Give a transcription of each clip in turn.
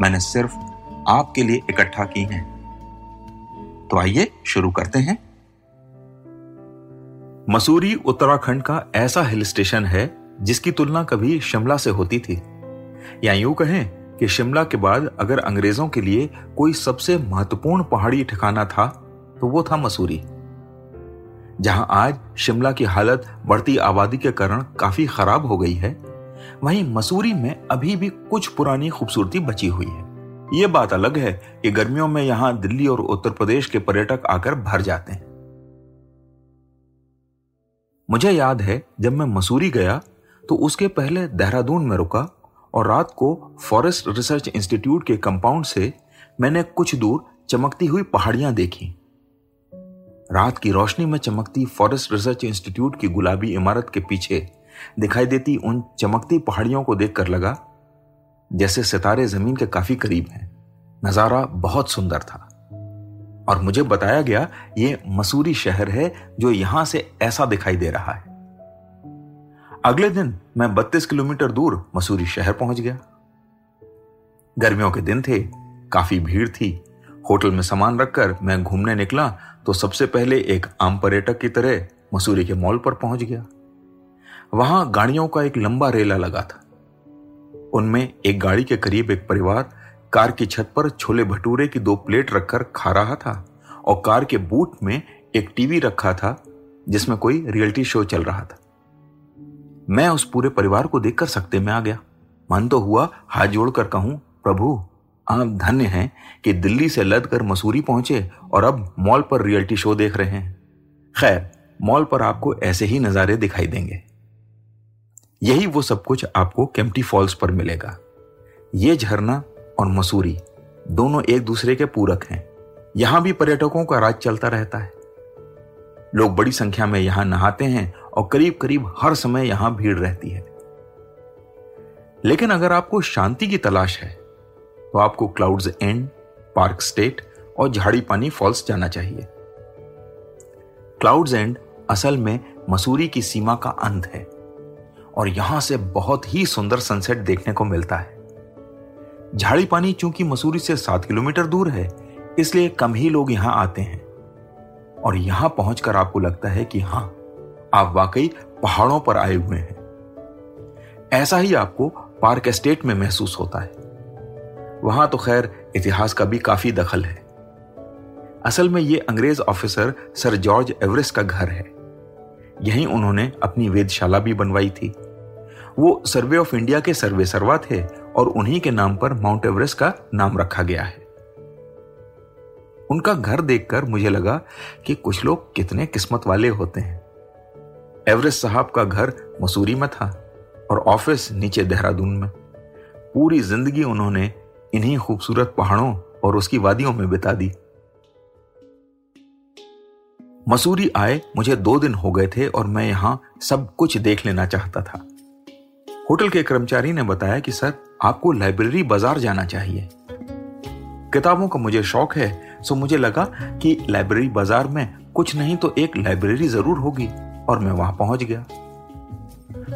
मैंने सिर्फ़ आपके लिए इकट्ठा की हैं। तो आइए शुरू करते हैं। मसूरी उत्तराखंड का ऐसा हिल स्टेशन है जिसकी तुलना कभी शिमला से होती थी। या यूँ कहें कि शिमला के बाद अगर अंग्रेज़ों के लिए कोई सबसे महत्वपूर्ण पहाड़ी ठिकाना था तो वो था मसूरी। जहाँ आज शिमला की हालत बढ़ती आबादी के कारण काफ़ी खराब हो गई है वहीं मसूरी में अभी भी कुछ पुरानी खूबसूरती बची हुई है। ये बात अलग है कि गर्मियों में यहाँ दिल्ली और उत्तर प्रदेश के पर्यटक आकर भर जाते हैं। मुझे याद है, जब मैं मसूरी गया तो उसके पहले देहरादून में रुका और रात को फॉरेस्ट रिसर्च इंस्टीट्यूट के कंपाउंड से मैंने कुछ दूर चमकती हुई पहाड़ियाँ देखी। रात की रोशनी में चमकती फॉरेस्ट रिसर्च इंस्टीट्यूट की गुलाबी इमारत के पीछे दिखाई देती उन चमकती पहाड़ियों को देखकर लगा, जैसे सितारे ज़मीन के काफ़ी करीब हैं। नज़ारा बहुत सुंदर था। और मुझे बताया गया, ये मसूरी शहर है जो यहाँ से ऐसा दिखाई दे रहा है। अगले दिन मैं 32 किलोमीटर दूर मसूरी शहर पहुँच गया। गर्मियों के दिन थे, काफ़ी भीड़ थी। होटल में सामान रखकर मैं घूमने निकला तो सबसे पहले एक आम पर्यटक की तरह मसूरी के मॉल पर पहुँच गया। वहाँ गाड़ियों का एक लंबा रेला लगा था। उनमें एक गाड़ी के करीब एक परिवार कार की छत पर छोले भटूरे की दो प्लेट रखकर खा रहा था और कार के बूट में एक टीवी रखा था, जिसमें कोई रियलिटी शो चल रहा था। मैं उस पूरे परिवार को देखकर सकते में आ गया। मन तो हुआ हाथ जोड़कर कहूँ, प्रभु, आप धन्य हैं कि दिल्ली से लद कर मसूरी पहुँचे और अब मॉल पर रियलिटी शो देख रहे हैं। खैर, मॉल पर आपको ऐसे ही नज़ारे दिखाई देंगे। यही वो सब कुछ आपको केम्प्टी फॉल्स पर मिलेगा। ये झरना और मसूरी दोनों एक दूसरे के पूरक हैं। यहाँ भी पर्यटकों का राज चलता रहता है। लोग बड़ी संख्या में यहाँ नहाते हैं और करीब करीब हर समय यहाँ भीड़ रहती है। लेकिन अगर आपको शांति की तलाश है तो आपको क्लाउड्स एंड पार्क स्टेट और झाड़ी पानी फॉल्स जाना चाहिए। क्लाउड्स एंड असल में मसूरी की सीमा का अंत है। और यहाँ से बहुत ही सुंदर सनसेट देखने को मिलता है। झाड़ी पानी चूँकि मसूरी से सात किलोमीटर दूर है, इसलिए कम ही लोग यहाँ आते हैं। और यहाँ पहुंचकर आपको लगता है कि हाँ, आप वाकई पहाड़ों पर आए हुए हैं। ऐसा ही आपको पार्क एस्टेट में महसूस होता है। वहाँ तो खैर इतिहास का भी काफ़ी दखल है। असल में यह अंग्रेज़ ऑफिसर सर जॉर्ज एवरेस्ट का घर है। यहीं उन्होंने अपनी वेदशाला भी बनवाई थी। वो सर्वे ऑफ़ इंडिया के सर्वे सर्वा थे और उन्हीं के नाम पर माउंट एवरेस्ट का नाम रखा गया है। उनका घर देखकर मुझे लगा कि कुछ लोग कितने किस्मत वाले होते हैं। एवरेस्ट साहब का घर मसूरी में था और ऑफ़िस नीचे देहरादून में। पूरी ज़िंदगी उन्होंने इन्हीं खूबसूरत पहाड़ों और उसकी वादियों में बिता दी। मसूरी आए, मुझे दो दिन हो गए थे और मैं यहाँ सब कुछ देख लेना चाहता था। होटल के कर्मचारी ने बताया कि, सर, आपको लाइब्रेरी बाज़ार जाना चाहिए। किताबों का मुझे शौक है, सो मुझे लगा कि लाइब्रेरी बाज़ार में कुछ नहीं तो एक लाइब्रेरी ज़रूर होगी और मैं वहाँ पहुँच गया।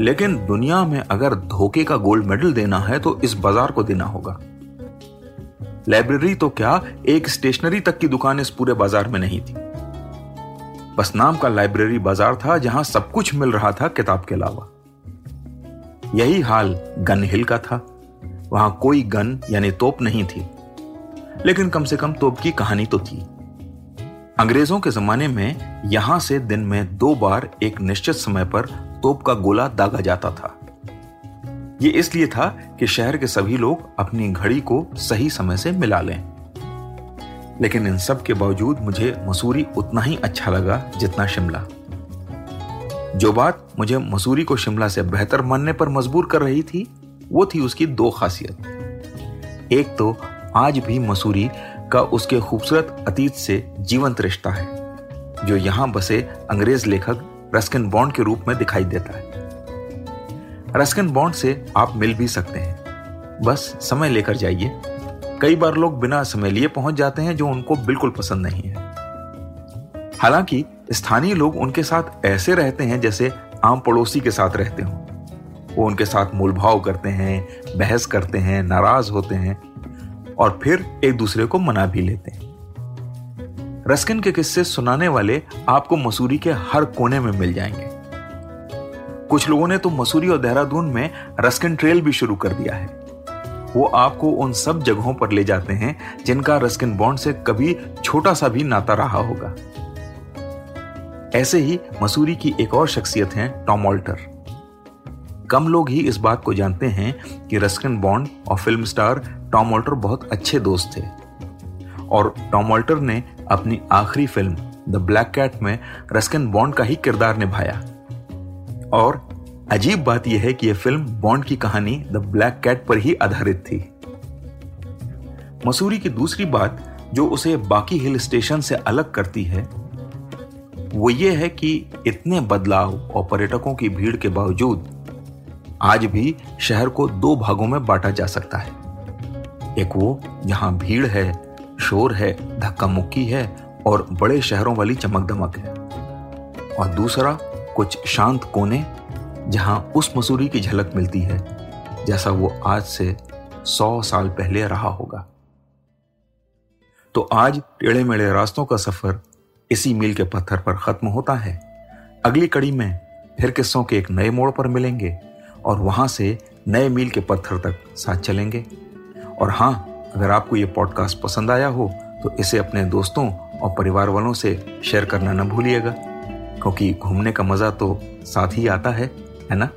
लेकिन दुनिया में अगर धोखे का गोल्ड मेडल देना है तो इस बाज़ार को देना होगा। लाइब्रेरी तो क्या एक स्टेशनरी तक की दुकान इस पूरे बाज़ार में नहीं थी। बस नाम का लाइब्रेरी बाज़ार था जहाँ सब कुछ मिल रहा था किताब के अलावा। यही हाल गन हिल का था। वहाँ कोई गन यानी तोप नहीं थी। लेकिन कम से कम तोप की कहानी तो थी। अंग्रेज़ों के जमाने में यहाँ से दिन में दो बार एक निश्चित समय पर तोप का गोला दागा जाता था। ये इसलिए था कि शहर के सभी लोग अपनी घड़ी को सही समय से मिला लें। लेकिन इन सब के बावजूद मुझे मसूरी उतना ही अच्छा लगा जितना शिमला। जो बात मुझे मसूरी को शिमला से बेहतर मानने पर मजबूर कर रही थी, वो थी उसकी दो खासियत। एक तो आज भी मसूरी का उसके खूबसूरत अतीत से जीवंत रिश्ता है, जो यहाँ बसे अंग्रेज़ लेखक रस्किन बॉन्ड के रूप में दिखाई देता है। रस्किन बॉन्ड से आप मिल भी सकते हैं। बस समय लेकर जाइए। कई बार लोग बिना समय लिए पहुँच जाते हैं जो उनको बिल्कुल पसंद नहीं है। हालाँकि, स्थानीय लोग उनके साथ ऐसे रहते हैं जैसे आम पड़ोसी के साथ रहते हो। वो उनके साथ मूलभाव करते हैं, बहस करते हैं, नाराज़ होते हैं और फिर एक दूसरे को मना भी लेते हैं। रस्किन के किस्से सुनाने वाले आपको मसूरी के हर कोने में मिल जाएँगे। कुछ लोगों ने तो मसूरी और देहरादून में रस्किन ट्रेल भी शुरू कर दिया है। वो आपको उन सब जगहों पर ले जाते हैं, जिनका रस्किन बॉन्ड से कभी छोटा सा भी नाता रहा होगा। ऐसे ही मसूरी की एक और शख्सियत है टॉम ऑल्टर। कम लोग ही इस बात को जानते हैं कि रस्किन बॉन्ड और फ़िल्म स्टार टॉम ऑल्टर बहुत अच्छे दोस्त थे। और टॉम ऑल्टर ने अपनी आखिरी फ़िल्म, द ब्लैक कैट में रस्किन बॉन्ड का ही किरदार निभाया। और अजीब बात यह है कि यह फ़िल्म बॉन्ड की कहानी द ब्लैक कैट पर ही आधारित थी। मसूरी की दूसरी बात जो उसे बाकी हिल स्टेशन से अलग करती है, वो ये है कि इतने बदलाव और पर्यटकों की भीड़ के बावजूद आज भी शहर को दो भागों में बांटा जा सकता है। एक वो जहाँ भीड़ है, शोर है धक्का मुक्की है और बड़े शहरों वाली चमक दमक है। और दूसरा, कुछ शांत कोने जहाँ उस मसूरी की झलक मिलती है, जैसा वो आज से सौ साल पहले रहा होगा। तो आज टेढ़े मेढ़े रास्तों का सफ़र इसी मील के पत्थर पर खत्म होता है। अगली कड़ी में फिर किस्सों के एक नए मोड़ पर मिलेंगे और वहाँ से नए मील के पत्थर तक साथ चलेंगे। और हाँ अगर आपको ये पॉडकास्ट पसंद आया हो तो इसे अपने दोस्तों और परिवार वालों से शेयर करना न भूलिएगा, क्योंकि घूमने का मज़ा तो साथ ही आता है। है ना?